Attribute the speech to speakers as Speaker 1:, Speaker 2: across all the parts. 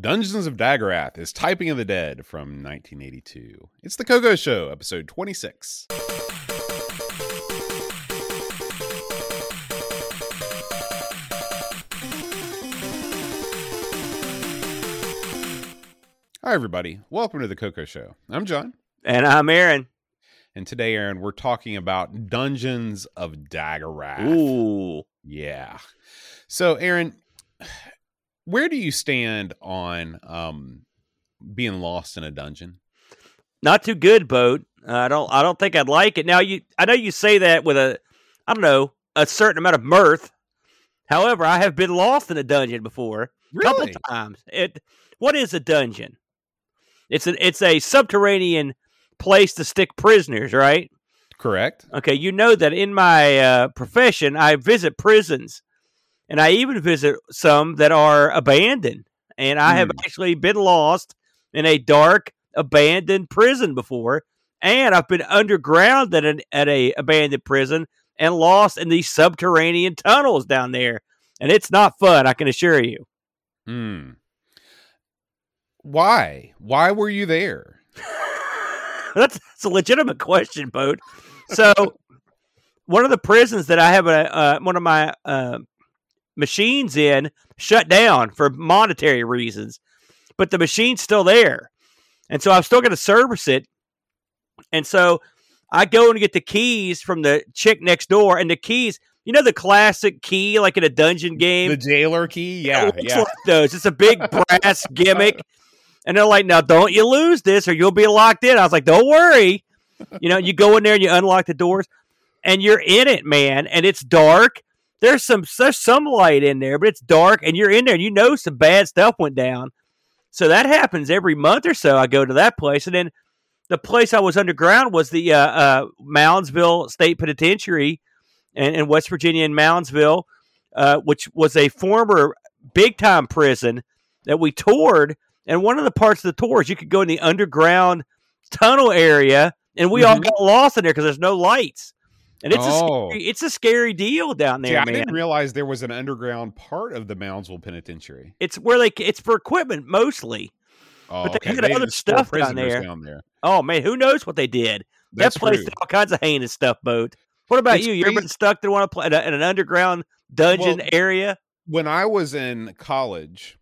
Speaker 1: Dungeons of Daggorath is Typing of the Dead from 1982. It's the Coco Show, episode 26. Hi, everybody. Welcome to the Coco Show. I'm John.
Speaker 2: And I'm Aaron.
Speaker 1: And today, Aaron, we're talking about Dungeons of Daggorath.
Speaker 2: Ooh.
Speaker 1: Yeah. So, Aaron, where do you stand on um, being lost in a dungeon?
Speaker 2: Not too good, boat. Uh, I don't. I don't think I'd like it. Now, you. I know you say that with a, I don't know, a certain amount of mirth. However, I have been lost in a dungeon before, a couple
Speaker 1: Really?
Speaker 2: times. It. What is a dungeon? It's an. It's a subterranean place to stick prisoners, right?
Speaker 1: Correct.
Speaker 2: Okay, you know that in my uh, profession, I visit prisons, and I even visit some that are abandoned. And I have
Speaker 1: Hmm.
Speaker 2: actually been lost in a dark, abandoned prison before, and I've been underground at an at a abandoned prison and lost in these subterranean tunnels down there. And it's not fun, I can assure you.
Speaker 1: Hmm. Why? Why were you there?
Speaker 2: that's, that's a legitimate question, Boat. So, one of the prisons that I have a uh, one of my uh, machines in shut down for monetary reasons, but the machine's still there, and so I'm still going to service it. And so I go and get the keys from the chick next door, and the keys, you know, the classic key like in a dungeon game.
Speaker 1: The jailer key? Yeah,
Speaker 2: It
Speaker 1: yeah.
Speaker 2: like those. It's a big brass gimmick. And they're like, now don't you lose this or you'll be locked in. I was like, don't worry. You know, you go in there and you unlock the doors and you're in it, man. And it's dark. There's some there's some light in there, but it's dark and you're in there and you know some bad stuff went down. So that happens every month or so. I go to that place. And then the place I was underground was the uh, uh, Moundsville State Penitentiary in, in West Virginia in Moundsville, uh, which was a former big time prison that we toured. And one of the parts of the tours, you could go in the underground tunnel area, and we all
Speaker 1: Mhm.
Speaker 2: got lost in there because there's no lights. And it's
Speaker 1: Oh.
Speaker 2: a scary, it's a scary deal down
Speaker 1: See,
Speaker 2: there,
Speaker 1: I
Speaker 2: man.
Speaker 1: didn't realize there was an underground part of the Moundsville Penitentiary.
Speaker 2: it's where they it's for equipment mostly.
Speaker 1: Oh,
Speaker 2: But they
Speaker 1: okay.
Speaker 2: had other stuff down there.
Speaker 1: down there.
Speaker 2: Oh man, who knows what they did?
Speaker 1: That's
Speaker 2: that place
Speaker 1: true.
Speaker 2: did all kinds of heinous stuff, boat. What about
Speaker 1: It's
Speaker 2: you? You ever been stuck in one in an underground dungeon
Speaker 1: Well,
Speaker 2: area?
Speaker 1: When I was in college,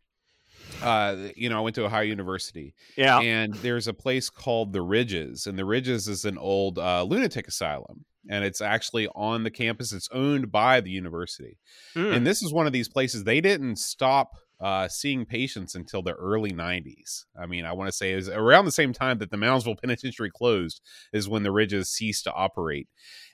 Speaker 1: uh, you know, I went to Ohio University,
Speaker 2: Yeah.
Speaker 1: and there's a place called the Ridges, and the Ridges is an old uh, lunatic asylum, and it's actually on the campus. It's owned by the university,
Speaker 2: Mm.
Speaker 1: and this is one of these places they didn't stop uh, seeing patients until the early 90s. I mean, I want to say it was around the same time that the Moundsville Penitentiary closed is when the Ridges ceased to operate,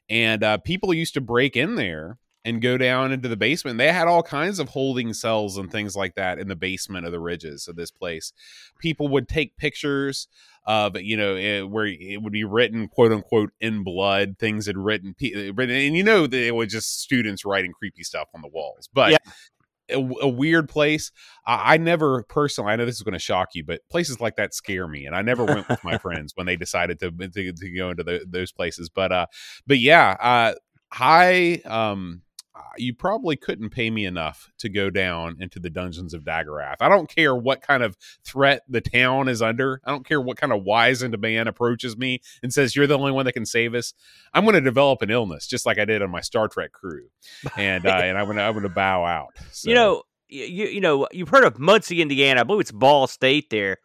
Speaker 1: and uh, people used to break in there and go down into the basement. They had all kinds of holding cells and things like that in the basement of the ridges of this place. People would take pictures of you know eh, where it would be written quote unquote in blood things had written pe- written and you know that it was just students writing creepy stuff on the walls but
Speaker 2: Yeah.
Speaker 1: a, a weird place I, I never personally i know this is going to shock you but places like that scare me and i never went with my friends when they decided to to, to go into the, those places but uh but yeah uh i um you probably couldn't pay me enough to go down into the dungeons of Daggorath. I don't care what kind of threat the town is under. I don't care what kind of wizened man approaches me and says you're the only one that can save us. I'm going to develop an illness just like I did on my Star Trek crew, and uh, and I'm going to I'm going to bow out. So,
Speaker 2: You know, you you know, you've heard of Muncie, Indiana. I believe it's Ball State there.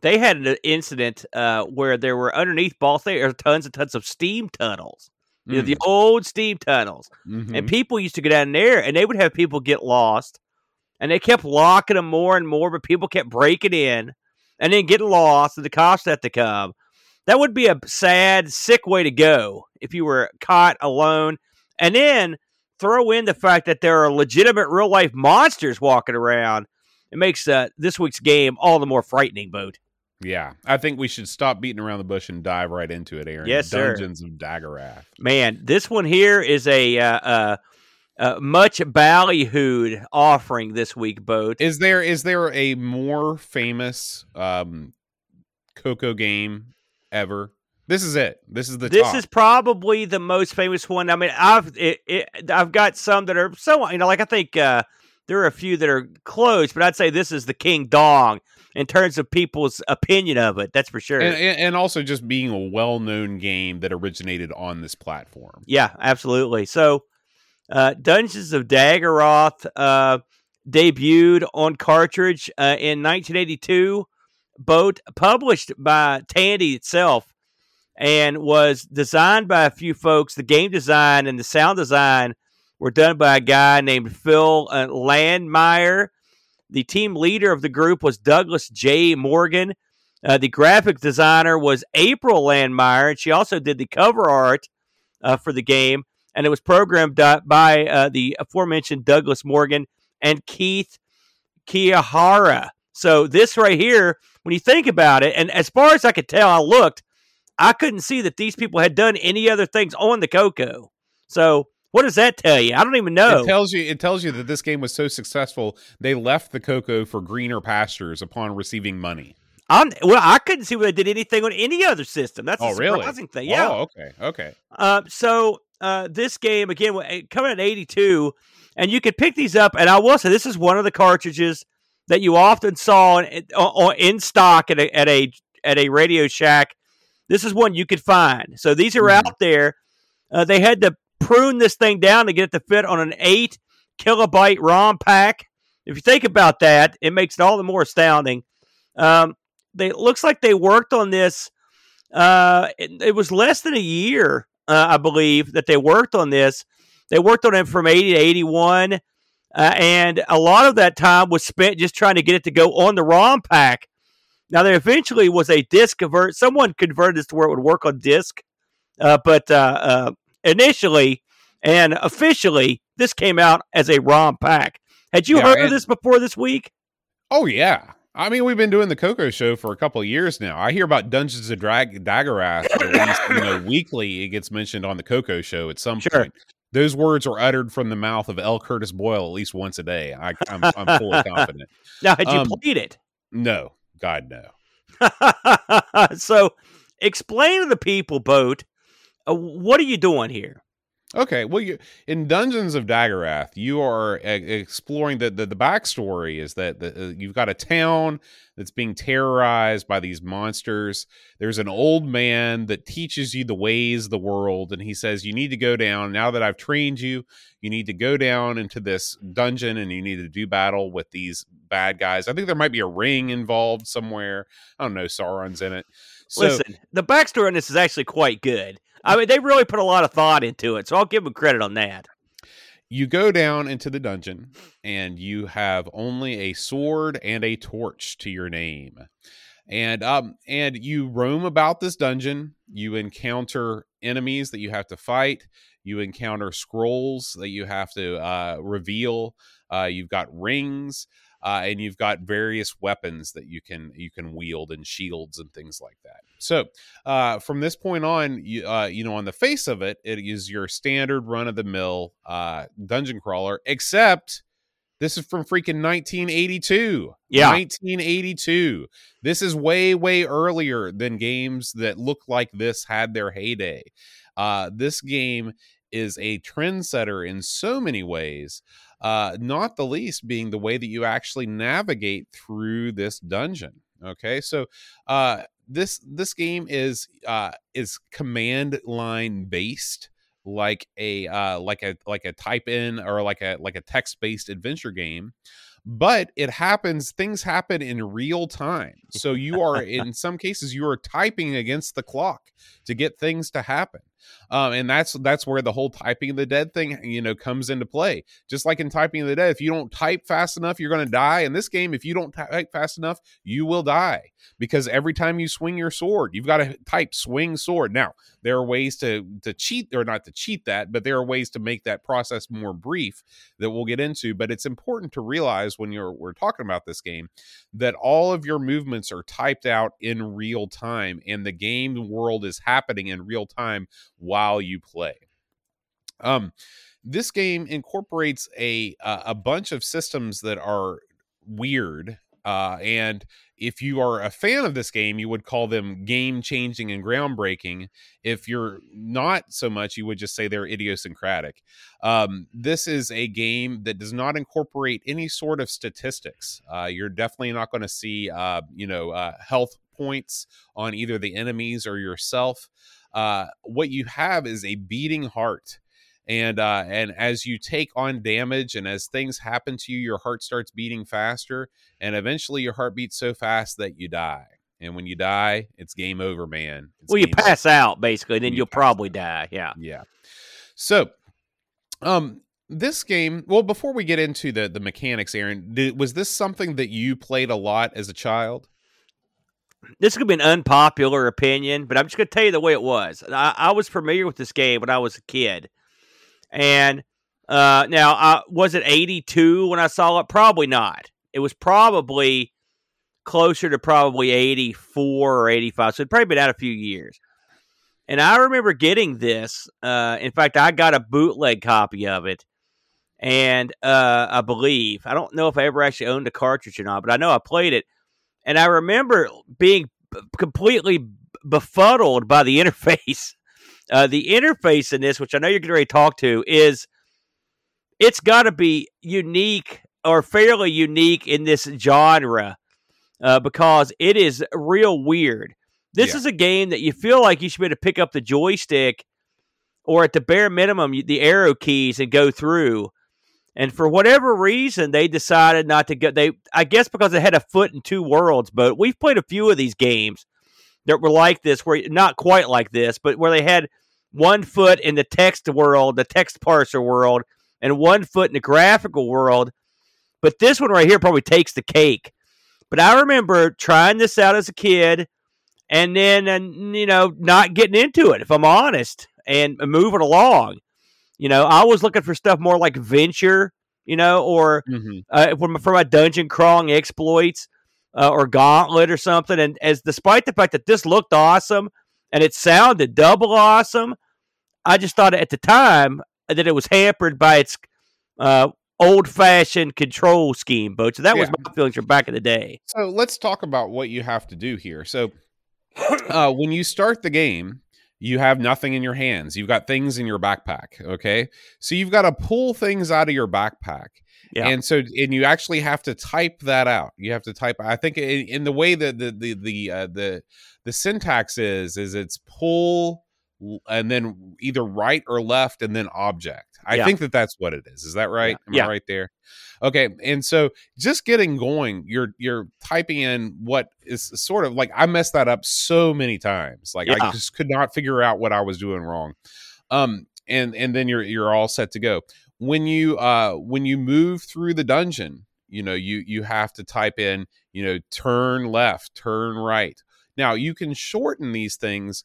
Speaker 2: They had an incident uh, where there were underneath Ball State there tons and tons of steam tunnels. You know, the old steam tunnels.
Speaker 1: mhm.
Speaker 2: And people used to go down there and they would have people get lost. And they kept locking them more and more, but people kept breaking in and then getting lost and the cops had to come. That would be a sad, sick way to go if you were caught alone. And then throw in the fact that there are legitimate real life monsters walking around. It makes uh, this week's game all the more frightening, Boat.
Speaker 1: Yeah, I think we should stop beating around the bush and dive right into it, Aaron.
Speaker 2: Yes, sir.
Speaker 1: Dungeons of Daggorath.
Speaker 2: Man, this one here is a uh, uh, uh, much ballyhooed offering this week, Boat.
Speaker 1: Is there is there a more famous um Coco game ever? This is it. This is the
Speaker 2: this
Speaker 1: top.
Speaker 2: is probably the most famous one. I mean, I've it, it, I've got some that are so you know, like I think uh, there are a few that are close, but I'd say this is the King Dong in terms of people's opinion of it. That's for sure.
Speaker 1: And, and also just being a well-known game that originated on this platform.
Speaker 2: Yeah, absolutely. So, uh, Dungeons of Daggorath uh, debuted on cartridge uh, in 1982, both published by Tandy itself, and was designed by a few folks. The game design and the sound design were done by a guy named Phil uh, Landmeier. The team leader of the group was Douglas J. Morgan. Uh, the graphic designer was April Landmeier, and she also did the cover art uh, for the game. And it was programmed by uh, the aforementioned Douglas Morgan and Keith Kiyohara. So this right here, when you think about it, and as far as I could tell, I looked, I couldn't see that these people had done any other things on the Coco. So what does that tell you? I don't even know.
Speaker 1: It tells you it tells you that this game was so successful they left the Coco for greener pastures upon receiving money.
Speaker 2: I'm, well, I couldn't see where they did anything on any other system. That's
Speaker 1: oh,
Speaker 2: a
Speaker 1: really?
Speaker 2: surprising thing. Yeah.
Speaker 1: Oh, okay. Okay.
Speaker 2: Uh, so uh, this game again coming in '82, and you could pick these up. And I will say this is one of the cartridges that you often saw in, in stock at a, at a at a Radio Shack. This is one you could find. So these are mm. out there. Uh, they had to prune this thing down to get it to fit on an eight kilobyte ROM pack. If you think about that, it makes it all the more astounding. Um, they it looks like they worked on this. Uh, it, it, was less than a year, uh, I believe, that they worked on this. They worked on it from eighty to eighty-one, uh, and a lot of that time was spent just trying to get it to go on the ROM pack. Now, there eventually was a disc convert. Someone converted this to where it would work on disc, uh, but uh, uh, initially and officially, this came out as a ROM pack. Had you yeah, heard of this before this week?
Speaker 1: Oh yeah. I mean, we've been doing the Coco show for a couple of years now. I hear about Dungeons of Drag Daggorath at least, you know, weekly. It gets mentioned on the Coco show at some sure. point. Those words are uttered from the mouth of L. Curtis Boyle at least once a day. I, am I'm, I'm fully confident.
Speaker 2: Now, had you um, played it?
Speaker 1: No, God
Speaker 2: no. so, explain to the people, boat. Uh, what are you doing here?
Speaker 1: Okay, well, you, in Dungeons of Daggorath, you are uh, exploring the, the, the backstory is that the, uh, you've got a town that's being terrorized by these monsters. There's an old man that teaches you the ways of the world, and he says you need to go down. Now that I've trained you, you need to go down into this dungeon and you need to do battle with these bad guys. I think there might be a ring involved somewhere. I don't know. Sauron's in it.
Speaker 2: So, Listen, the backstory on this is actually quite good. I mean, they really put a lot of thought into it, so I'll give them credit on that.
Speaker 1: You go down into the dungeon, and you have only a sword and a torch to your name, and um, and you roam about this dungeon. You encounter enemies that you have to fight. You encounter scrolls that you have to uh, reveal. Uh, you've got rings uh, and you've got various weapons that you can you can wield and shields and things like that. So uh, from this point on, you, uh, you know, on the face of it, it is your standard run of the mill uh, dungeon crawler, except. This is from freaking 1982.
Speaker 2: Yeah.
Speaker 1: 1982. This is way, way earlier than games that look like this had their heyday. Uh, this game is a trendsetter in so many ways uh, not the least being the way that you actually navigate through this dungeon. Okay, so uh, this this game is uh, is command line based like a uh, like a like a type in or like a like a text based adventure game but it happens things happen in real time so you are in some cases you are typing against the clock to get things to happen um, and that's that's where the whole typing of the dead thing you know comes into play. Just like in typing of the dead if you don't type fast enough you're going to die. In this game if you don't type fast enough you will die. Because every time you swing your sword you've got to type swing sword. Now there are ways to to cheat or not to cheat that but there are ways to make that process more brief that we'll get into. But it's important to realize when you're we're talking about this game that all of your movements are typed out in real time and the game world is happening in real time while you play. Um, this game incorporates a uh, a bunch of systems that are weird Uh, and if you are a fan of this game, you would call them game changing and groundbreaking. If you're not so much, you would just say they're idiosyncratic. Um, this is a game that does not incorporate any sort of statistics. Uh, you're definitely not going to see, uh, you know, uh, health points on either the enemies or yourself. Uh, what you have is a beating heart and uh and as you take on damage and as things happen to you your heart starts beating faster and eventually your heart beats so fast that you die and when you die it's game over man it's
Speaker 2: well, you pass out basically, and then
Speaker 1: You
Speaker 2: you'll probably
Speaker 1: out.
Speaker 2: die. Yeah.
Speaker 1: yeah so um this game well before we get into the the mechanics aaron did, was this something that you played a lot as a child
Speaker 2: This could be an unpopular opinion, but I'm just going to tell you the way it was. I, I was familiar with this game when I was a kid, and uh, now I, was it 82 when I saw it? Probably not. It was probably closer to probably 84 or 85. So it'd probably been out a few years. And I remember getting this. Uh, in fact, I got a bootleg copy of it. And uh, I believe, I don't know if I ever actually owned a cartridge or not, but I know I played it. And I remember being completely befuddled by the interface. Uh, the interface in this, which I know you're going to talk to, is it's got to be unique or fairly unique in this genre uh, because it is real weird. This
Speaker 1: Yeah.
Speaker 2: is a game that you feel like you should be able to pick up the joystick or at the bare minimum the arrow keys and go through. And for whatever reason, they decided not to go. They, I guess, because they had a foot in two worlds. But we've played a few of these games that were like this, where not quite like this, but where they had one foot in the text world, the text parser world, and one foot in the graphical world. But this one right here probably takes the cake. But I remember trying this out as a kid, and then, and you know, not getting into it. If I'm honest, and moving along. You know, I was looking for stuff more like Venture, you know, or
Speaker 1: mm-hmm.
Speaker 2: uh, for, my, for my dungeon crawling exploits uh, or Gauntlet or something. And as despite the fact that this looked awesome and it sounded double awesome, I just thought at the time that it was hampered by its uh, old fashioned control scheme, but so that was
Speaker 1: Yeah.
Speaker 2: my feelings from back in the day.
Speaker 1: So let's talk about what you have to do here. So uh, when you start the game, you have nothing in your hands. You've got things in your backpack. Okay, so you've got to pull things out of your backpack.
Speaker 2: Yeah.
Speaker 1: And so, and you actually have to type that out. You have to type. I think in, in the way that the the the uh, the the syntax is is it's pull and then either right or left and then object. I
Speaker 2: Yeah.
Speaker 1: think that that's what it is. Is that right? Am
Speaker 2: Yeah.
Speaker 1: I right there? Okay. And so just getting going, you're you're typing in what is sort of like I messed that up so many times. Like I just could not figure out what I was doing wrong. Um and and then you're you're all set to go. When you uh when you move through the dungeon, you know, you you have to type in, you know, turn left, turn right. Now, you can shorten these things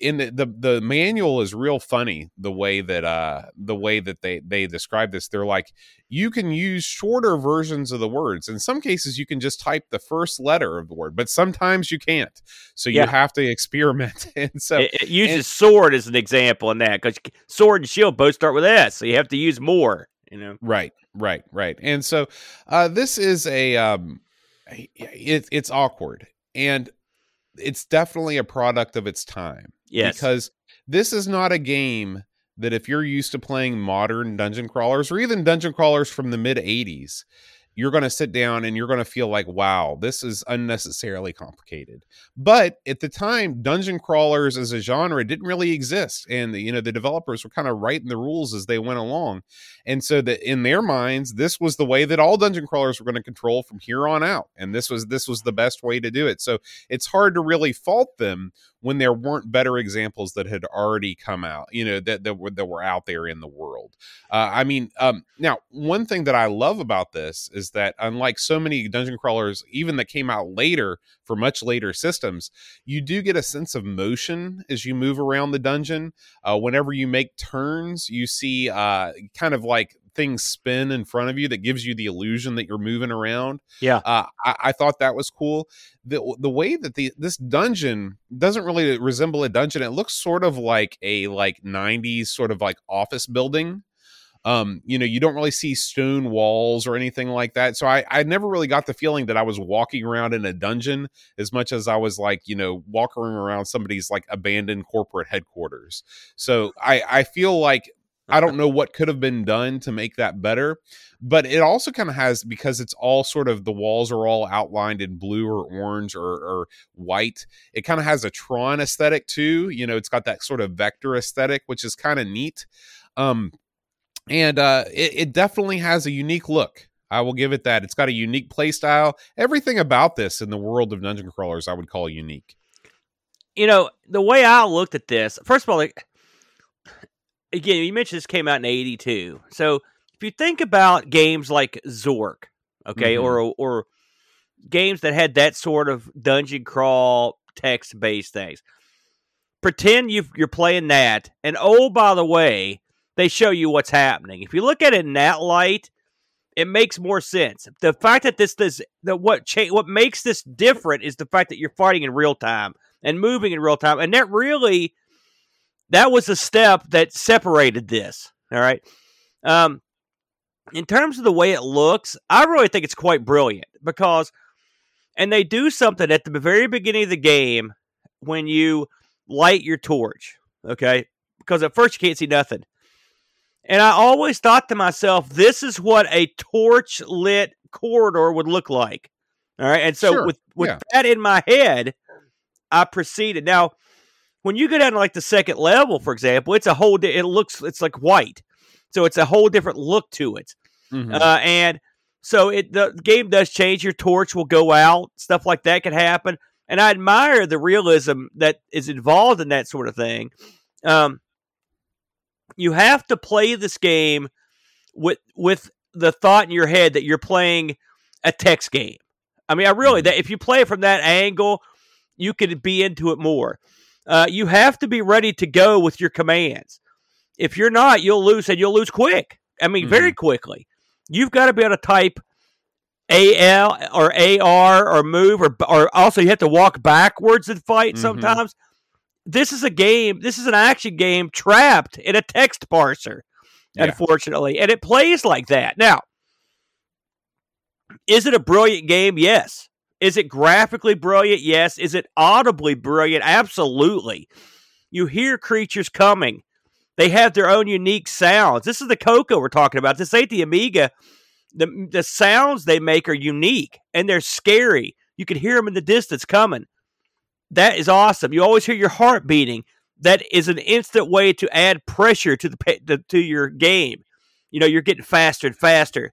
Speaker 1: in the, the the manual is real funny the way that uh the way that they they describe this they're like you can use shorter versions of the words in some cases you can just type the first letter of the word but sometimes you can't so you
Speaker 2: Yeah.
Speaker 1: have to experiment and so
Speaker 2: it, it uses sword as an example in that because sword and shield both start with S, so you have to use more. You know,
Speaker 1: Right, right, right. And so uh this is a um it, it's awkward and it's definitely a product of its time.
Speaker 2: Yes,
Speaker 1: Because this is not a game that if you're used to playing modern dungeon crawlers or even dungeon crawlers from the mid 80s, you're going to sit down and you're going to feel like, wow, this is unnecessarily complicated. But at the time, dungeon crawlers as a genre didn't really exist. And, you know, the developers were kind of writing the rules as they went along. And so that in their minds, this was the way that all dungeon crawlers were going to control from here on out. And this was this was the best way to do it. So it's hard to really fault them when there weren't better examples that had already come out, you know, that that were that were out there in the world. Uh, I mean, um, now one thing that I love about this is that unlike so many dungeon crawlers, even that came out later for much later systems, you do get a sense of motion as you move around the dungeon. Uh, whenever you make turns, you see uh, kind of like things spin in front of you that gives you the illusion that you're moving around.
Speaker 2: Yeah.
Speaker 1: uh, I, I thought that was cool. the The way that the this dungeon doesn't really resemble a dungeon. It looks sort of like a like '90s sort of like office building. Um, you know, you don't really see stone walls or anything like that. So I, I never really got the feeling that I was walking around in a dungeon as much as I was like, you know, walking around somebody's like abandoned corporate headquarters. So I, I feel like I don't know what could have been done to make that better, but it also kind of has because it's all sort of the walls are all outlined in blue or orange or, or white. It kind of has a Tron aesthetic too. You know, it's got that sort of vector aesthetic, which is kind of neat. Um, and uh, it, it definitely has a unique look. I will give it that. It's got a unique play style. Everything about this in the world of dungeon crawlers, I would call unique.
Speaker 2: You know, the way I looked at this, first of all, like, again, you mentioned this came out in '82. So if you think about games like Zork, okay, mm-hmm. or or games that had that sort of dungeon crawl text based things, pretend you you're playing that, and oh by the way, they show you what's happening. If you look at it in that light, it makes more sense. The fact that this this that what cha- what makes this different is the fact that you're fighting in real time and moving in real time, and that really that was a step that separated this. All right. Um, in terms of the way it looks, I really think it's quite brilliant because, and they do something at the very beginning of the game when you light your torch. Okay. Because at first you can't see nothing. And I always thought to myself, this is what a torch lit corridor would look like. All right. And so sure. with, with yeah. that in my head, I proceeded. Now, when you go down to like the second level, for example, it's a whole. Di- it looks it's like white, so it's a whole different look to it. Mm-hmm. Uh, and so it the game does change. Your torch will go out, stuff like that can happen. And I admire the realism that is involved in that sort of thing. Um, you have to play this game with with the thought in your head that you're playing a text game. I mean, I really mm-hmm. that if you play it from that angle, you could be into it more uh, you have to be ready to go with your commands. If you're not, you'll lose and you'll lose quick. I mean, mm-hmm. very quickly. You've got to be able to type AL or AR or move or or also you have to walk backwards and fight mm-hmm. sometimes. This is a game, this is an action game trapped in a text parser, yeah. unfortunately. And it plays like that. Now, is it a brilliant game? Yes. Is it graphically brilliant? Yes. Is it audibly brilliant? Absolutely. You hear creatures coming. They have their own unique sounds. This is the Coco we're talking about. This ain't the Amiga. The, the sounds they make are unique and they're scary. You can hear them in the distance coming. That is awesome. You always hear your heart beating. That is an instant way to add pressure to the to your game. You know, you're getting faster and faster.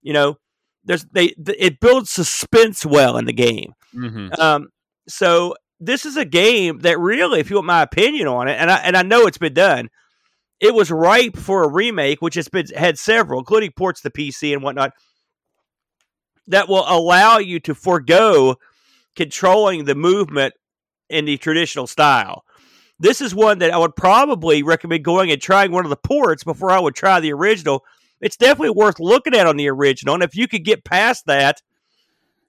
Speaker 2: You know, there's they it builds suspense well in the game. Mm-hmm. Um, so this is a game that really, if you want my opinion on it, and I and I know it's been done, it was ripe for a remake, which has been had several, including ports to PC and whatnot, that will allow you to forego controlling the movement in the traditional style. This is one that I would probably recommend going and trying one of the ports before I would try the original it's definitely worth looking at on the original. And if you could get past that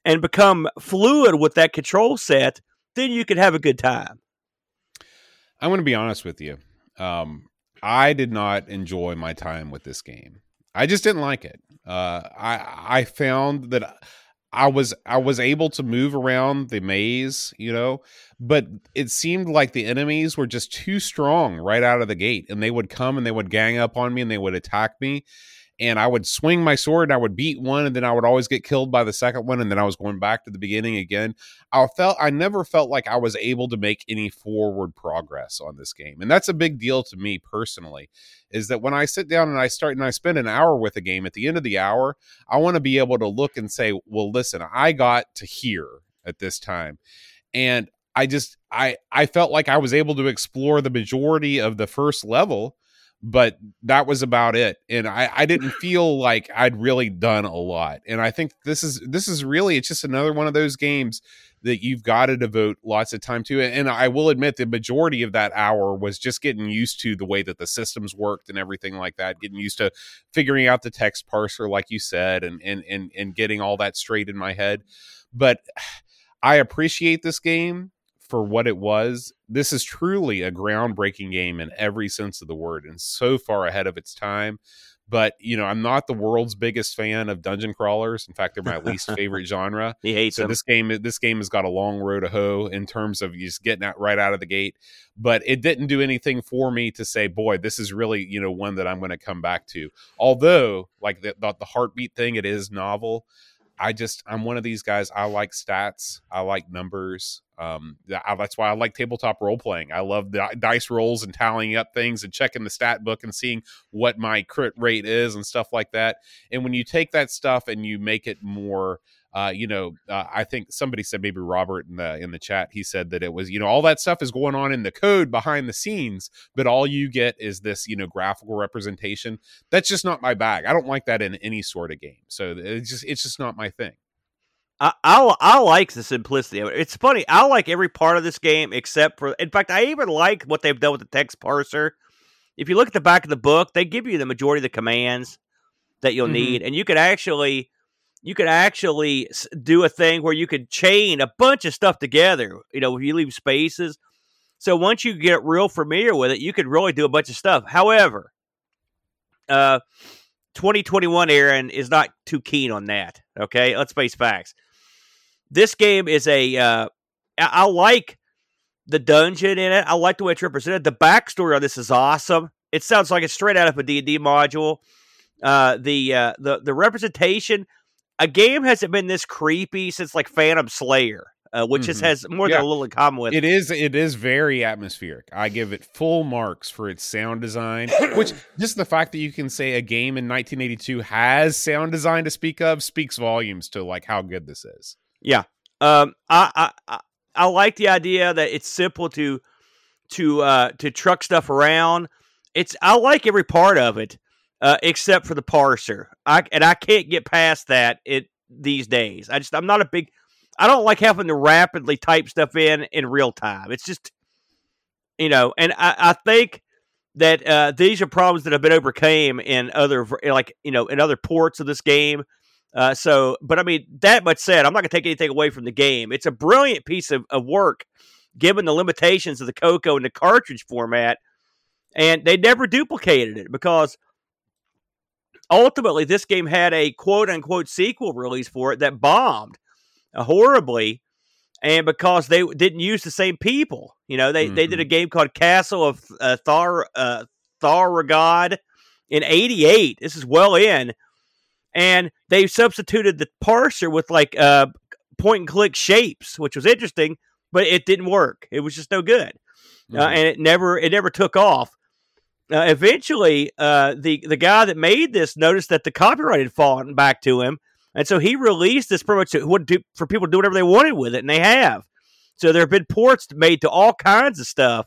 Speaker 2: and become fluid with that control set, then you could have a good time.
Speaker 1: I'm going to be honest with you. Um, I did not enjoy my time with this game. I just didn't like it. Uh, I I found that I was I was able to move around the maze, you know, but it seemed like the enemies were just too strong right out of the gate, and they would come and they would gang up on me and they would attack me, and I would swing my sword and I would beat one and then I would always get killed by the second one and then I was going back to the beginning again. I felt I never felt like I was able to make any forward progress on this game. And that's a big deal to me personally is that when I sit down and I start and I spend an hour with a game at the end of the hour, I want to be able to look and say, "Well, listen, I got to here at this time." And I just I I felt like I was able to explore the majority of the first level but that was about it and I, I didn't feel like i'd really done a lot and i think this is this is really it's just another one of those games that you've got to devote lots of time to and i will admit the majority of that hour was just getting used to the way that the systems worked and everything like that getting used to figuring out the text parser like you said and and and, and getting all that straight in my head but i appreciate this game for what it was. This is truly a groundbreaking game in every sense of the word and so far ahead of its time. but you know i'm not the world's biggest fan of dungeon crawlers in fact they're my least favorite genre
Speaker 2: He hates
Speaker 1: so
Speaker 2: them.
Speaker 1: this game this game has got a long road to hoe in terms of just getting out right out of the gate but it didn't do anything for me to say boy this is really you know one that i'm going to come back to although like the, the, the heartbeat thing it is novel i just i'm one of these guys i like stats i like numbers um that's why i like tabletop role playing i love the dice rolls and tallying up things and checking the stat book and seeing what my crit rate is and stuff like that and when you take that stuff and you make it more uh, you know, uh, I think somebody said maybe Robert in the in the chat. He said that it was you know all that stuff is going on in the code behind the scenes, but all you get is this you know graphical representation. That's just not my bag. I don't like that in any sort of game. So it's just it's just not my thing.
Speaker 2: I, I I like the simplicity of it. It's funny. I like every part of this game except for. In fact, I even like what they've done with the text parser. If you look at the back of the book, they give you the majority of the commands that you'll
Speaker 1: Mhm.
Speaker 2: need, and you could actually you could actually do a thing where you could chain a bunch of stuff together. You know, if you leave spaces. So once you get real familiar with it, you could really do a bunch of stuff. However, uh, 2021 Aaron is not too keen on that. Okay, let's face facts. This game is a. Uh, I, like the dungeon in it. I like the way it's represented. The backstory on this is awesome. It sounds like it's straight out of a D and D module. Uh, the uh, the the representation. A game hasn't been this creepy since like Phantom Slayer, uh, which just
Speaker 1: Mhm.
Speaker 2: has more
Speaker 1: Yeah.
Speaker 2: than a little in common with.
Speaker 1: It is it is very atmospheric. I give it full marks for its sound design, which just the fact that you can say a game in 1982 has sound design to speak of speaks volumes to like how good this is.
Speaker 2: Yeah um, I, I I I like the idea that it's simple to to uh to truck stuff around. It's I like every part of it, uh, except for the parser. I and I can't get past that it these days. I just I'm not a big. I don't like having to rapidly type stuff in in real time. It's just you know, and I, I think that uh, these are problems that have been overcame in other like you know in other ports of this game. Uh, so, but I mean, that much said, I'm not going to take anything away from the game. It's a brilliant piece of, of work, given the limitations of the Coco and the cartridge format, and they never duplicated it because ultimately this game had a quote unquote sequel release for it that bombed uh, horribly, and because they didn't use the same people, you know, they they did a game called Castle of uh, Thar uh, Tharoggad in '88. This is well in and they substituted the parser with like uh, point and click shapes, which was interesting, but it didn't work. It was just no good, uh,
Speaker 1: Mhm.
Speaker 2: and it never it never took off. Uh, eventually, uh, the the guy that made this noticed that the copyright had fallen back to him, and so he released this pretty much to, what do, for people to do whatever they wanted with it, and they have. So there have been ports made to all kinds of stuff,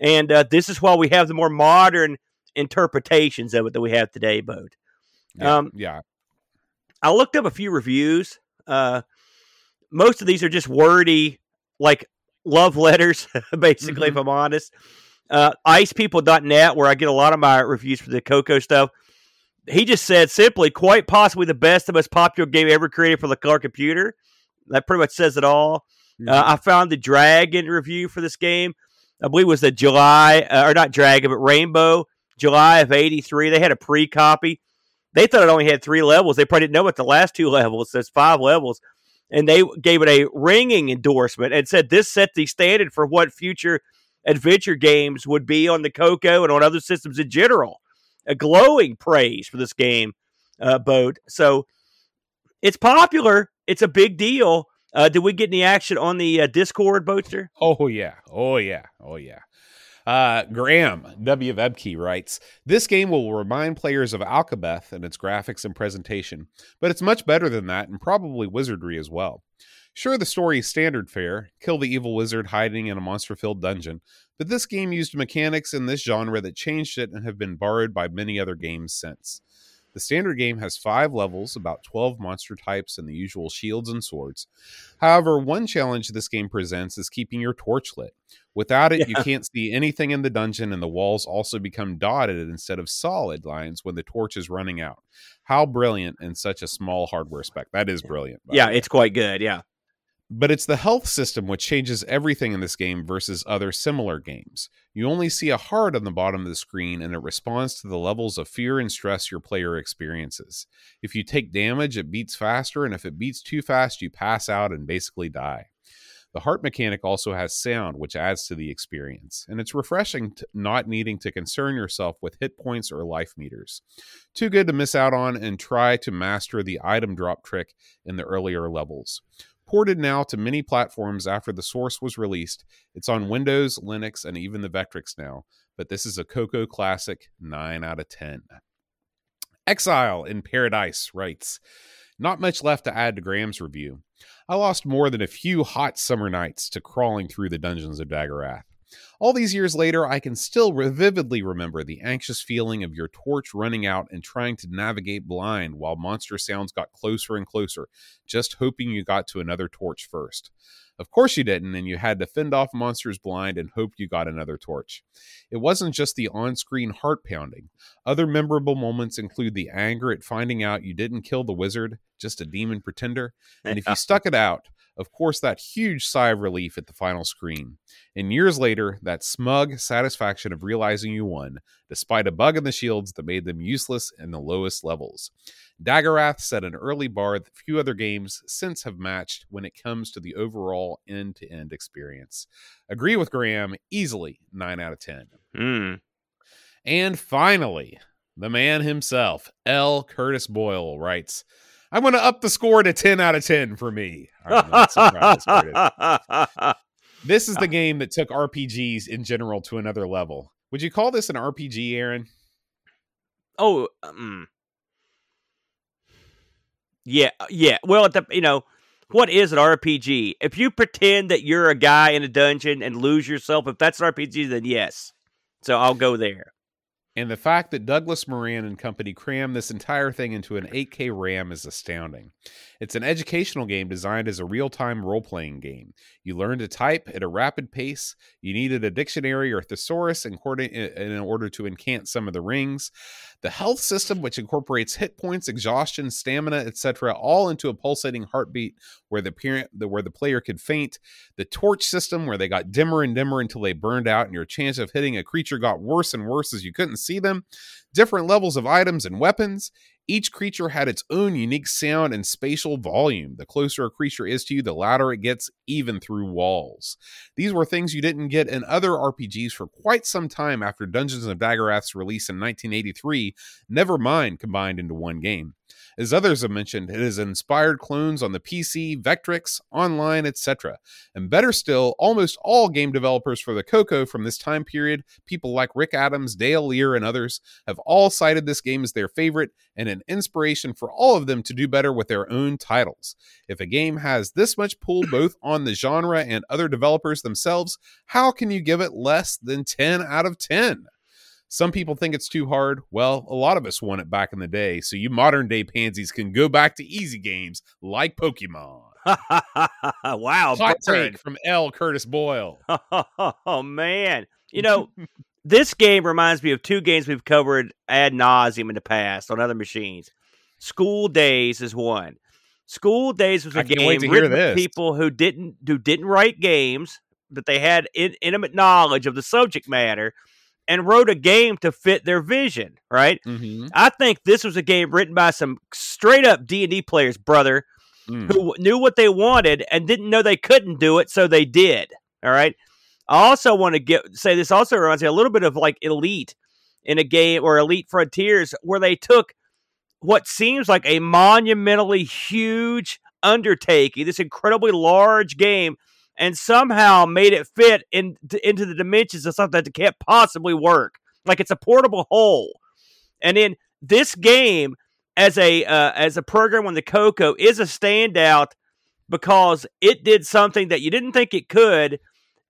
Speaker 2: and uh, this is why we have the more modern interpretations of it that we have today, Boat.
Speaker 1: yeah,
Speaker 2: um,
Speaker 1: yeah.
Speaker 2: I looked up a few reviews. Uh, most of these are just wordy, like love letters, basically, if I'm honest. Uh, icepeople.net, where I get a lot of my reviews for the Coco stuff. He just said simply, quite possibly the best and most popular game ever created for the color computer. That pretty much says it all. Uh, I found the Dragon review for this game. I believe it was the July, uh, or not Dragon, but Rainbow, July of 83. They had a pre copy. They thought it only had three levels. They probably didn't know what the last two levels. There's five levels. And they gave it a ringing endorsement and said this set the standard for what future adventure games would be on the Coco and on other systems in general. A glowing praise for this game, uh, Boat. So it's popular. It's a big deal. Uh, did we get any action on the uh, Discord, Boatster?
Speaker 1: Oh yeah. Oh yeah. Oh yeah. Uh, Graham W. Vebke writes, "This game will remind players of Akalabeth and its graphics and presentation, but it's much better than that, and probably wizardry as well. Sure, the story is standard fare: kill the evil wizard hiding in a monster-filled dungeon. But this game used mechanics in this genre that changed it and have been borrowed by many other games since." The standard game has five levels, about 12 monster types, and the usual shields and swords. However, one challenge this game presents is keeping your torch lit. Without it, you can't see anything in the dungeon, and the walls also become dotted instead of solid lines when the torch is running out. How brilliant in such a small hardware spec! That is brilliant.
Speaker 2: Yeah, it's quite good. Yeah.
Speaker 1: But it's the health system which changes everything in this game versus other similar games. You only see a heart on the bottom of the screen and it responds to the levels of fear and stress your player experiences. If you take damage, it beats faster, and if it beats too fast, you pass out and basically die. The heart mechanic also has sound, which adds to the experience, and it's refreshing not needing to concern yourself with hit points or life meters. Too good to miss out on and try to master the item drop trick in the earlier levels. Ported now to many platforms after the source was released, it's on Windows, Linux, and even the Vectrex now, but this is a Coco classic 9 out of 10. Exile in Paradise writes, Not much left to add to Graham's review. I lost more than a few hot summer nights to crawling through the dungeons of Daggorath. All these years later, I can still vividly remember the anxious feeling of your torch running out and trying to navigate blind while monster sounds got closer and closer, just hoping you got to another torch first. Of course you didn't, and you had to fend off monsters blind and hope you got another torch. It wasn't just the on screen heart pounding. Other memorable moments include the anger at finding out you didn't kill the wizard, just a demon pretender, and if you stuck it out, of course, that huge sigh of relief at the final screen. And years later, that smug satisfaction of realizing you won, despite a bug in the shields that made them useless in the lowest levels. Daggorath set an early bar that few other games since have matched when it comes to the overall end to end experience. Agree with Graham, easily 9 out of 10.
Speaker 2: Mm.
Speaker 1: And finally, the man himself, L. Curtis Boyle, writes, I'm going to up the score to 10 out of 10 for me. this is the game that took RPGs in general to another level. Would you call this an RPG, Aaron?
Speaker 2: Oh, um, yeah, yeah. Well, the, you know, what is an RPG? If you pretend that you're a guy in a dungeon and lose yourself, if that's an RPG, then yes. So I'll go there.
Speaker 1: And the fact that Douglas Moran and company crammed this entire thing into an 8K RAM is astounding. It's an educational game designed as a real time role playing game. You learn to type at a rapid pace. You needed a dictionary or thesaurus in order to incant some of the rings. The health system, which incorporates hit points, exhaustion, stamina, etc., all into a pulsating heartbeat where the, parent, where the player could faint. The torch system, where they got dimmer and dimmer until they burned out, and your chance of hitting a creature got worse and worse as you couldn't see them. Different levels of items and weapons. Each creature had its own unique sound and spatial volume. The closer a creature is to you, the louder it gets, even through walls. These were things you didn't get in other RPGs for quite some time after Dungeons of Daggorath's release in 1983, never mind combined into one game. As others have mentioned, it has inspired clones on the PC, Vectrex, online, etc. And better still, almost all game developers for the Coco from this time period, people like Rick Adams, Dale Lear, and others, have all cited this game as their favorite and an inspiration for all of them to do better with their own titles. If a game has this much pull both on the genre and other developers themselves, how can you give it less than 10 out of 10? Some people think it's too hard. Well, a lot of us won it back in the day, so you modern day pansies can go back to easy games like Pokemon.
Speaker 2: wow,
Speaker 1: hot take from L. Curtis Boyle.
Speaker 2: oh man, you know this game reminds me of two games we've covered ad nauseum in the past on other machines. School Days is one. School Days was a game written by people who didn't who didn't write games, but they had in, intimate knowledge of the subject matter and wrote a game to fit their vision, right? Mm-hmm. I think this was a game written by some straight up D&D players, brother, mm. who knew what they wanted and didn't know they couldn't do it, so they did. All right. I also want to get say this also reminds me a little bit of like Elite in a game or Elite Frontiers where they took what seems like a monumentally huge undertaking, this incredibly large game, and somehow made it fit in, into the dimensions of something that can't possibly work. Like it's a portable hole. And in this game, as a uh, as a program on the Coco, is a standout because it did something that you didn't think it could,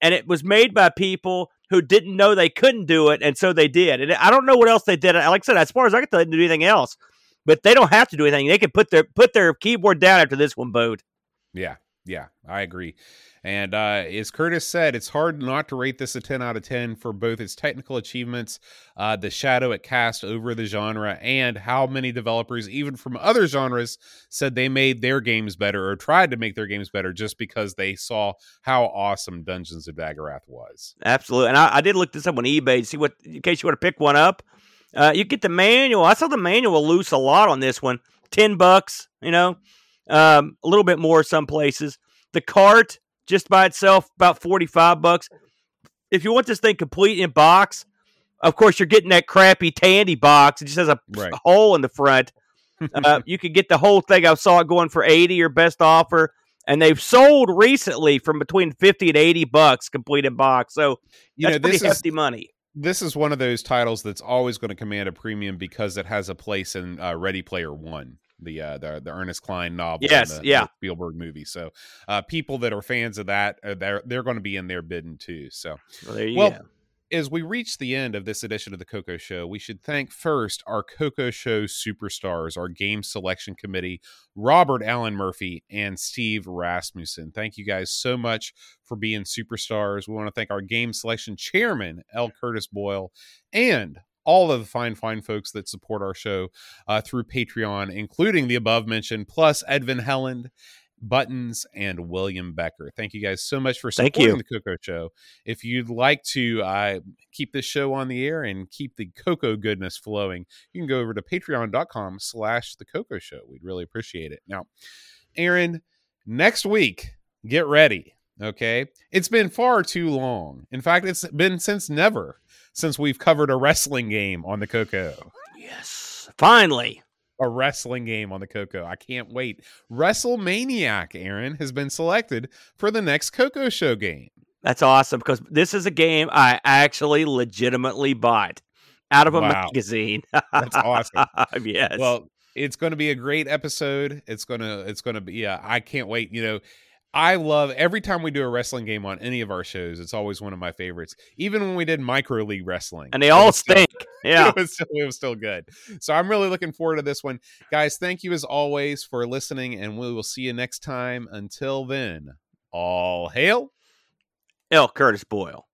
Speaker 2: and it was made by people who didn't know they couldn't do it, and so they did. And I don't know what else they did. Like I said, as far as I can tell, they didn't do anything else. But they don't have to do anything. They can put their put their keyboard down after this one, boat.
Speaker 1: Yeah, Yeah, I agree. And uh, as Curtis said, it's hard not to rate this a 10 out of 10 for both its technical achievements, uh, the shadow it cast over the genre, and how many developers, even from other genres, said they made their games better or tried to make their games better just because they saw how awesome Dungeons of Daggorath was.
Speaker 2: Absolutely. And I, I did look this up on eBay to see what, in case you want to pick one up. Uh, you get the manual. I saw the manual loose a lot on this one. 10 bucks, you know, um, a little bit more some places. The cart just by itself about 45 bucks. If you want this thing complete in box, of course you're getting that crappy Tandy box. It just has a
Speaker 1: Right.
Speaker 2: hole in the front. Uh, you could get the whole thing. I saw it going for 80 or best offer. And they've sold recently from between 50 and 80 bucks complete in box. So
Speaker 1: You know,
Speaker 2: pretty
Speaker 1: this is
Speaker 2: hefty money.
Speaker 1: this is one of those titles that's always going to command a premium because it has a place in uh, Ready Player One, the uh, the the Ernest Cline novel, and
Speaker 2: Yes,
Speaker 1: the,
Speaker 2: yeah.
Speaker 1: the Spielberg movie. So, uh, people that are fans of that, uh, they're they're going to be in there bidding too. So,
Speaker 2: Well, there you
Speaker 1: well, as we reach the end of this edition of the Coco Show, we should thank first our Coco Show superstars, our game selection committee, Robert Allen Murphy and Steve Rasmussen. Thank you guys so much for being superstars. We want to thank our game selection chairman, L. Curtis Boyle, and all of the fine, fine folks that support our show uh, through Patreon, including the above mentioned, plus Edvin Helland. Buttons and William Becker. Thank you guys so much for supporting the Coco Show. If you'd like to uh, keep this show on the air and keep the cocoa goodness flowing, you can go over to patreon.com slash the CoCo Show. We'd really appreciate it. Now, Aaron, next week, get ready. Okay. It's been far too long. In fact, it's been since never since we've covered a wrestling game on the Coco.
Speaker 2: Yes. Finally.
Speaker 1: A wrestling game on the Coco. I can't wait. WrestleManiac, Aaron, has been selected for the next Coco Show game.
Speaker 2: That's awesome because this is a game I actually legitimately bought out of a
Speaker 1: Wow.
Speaker 2: magazine.
Speaker 1: That's awesome.
Speaker 2: yes.
Speaker 1: Well, it's going to be a great episode. It's going to it's going to be yeah, I can't wait. You know, I love every time we do a wrestling game on any of our shows. It's always one of my favorites. Even when we did micro league wrestling,
Speaker 2: and they all
Speaker 1: was still-
Speaker 2: stink. Yeah.
Speaker 1: it was still it was still good. So I'm really looking forward to this one, guys. Thank you as always for listening, and we will see you next time. Until then, all hail.
Speaker 2: L. Curtis Boyle.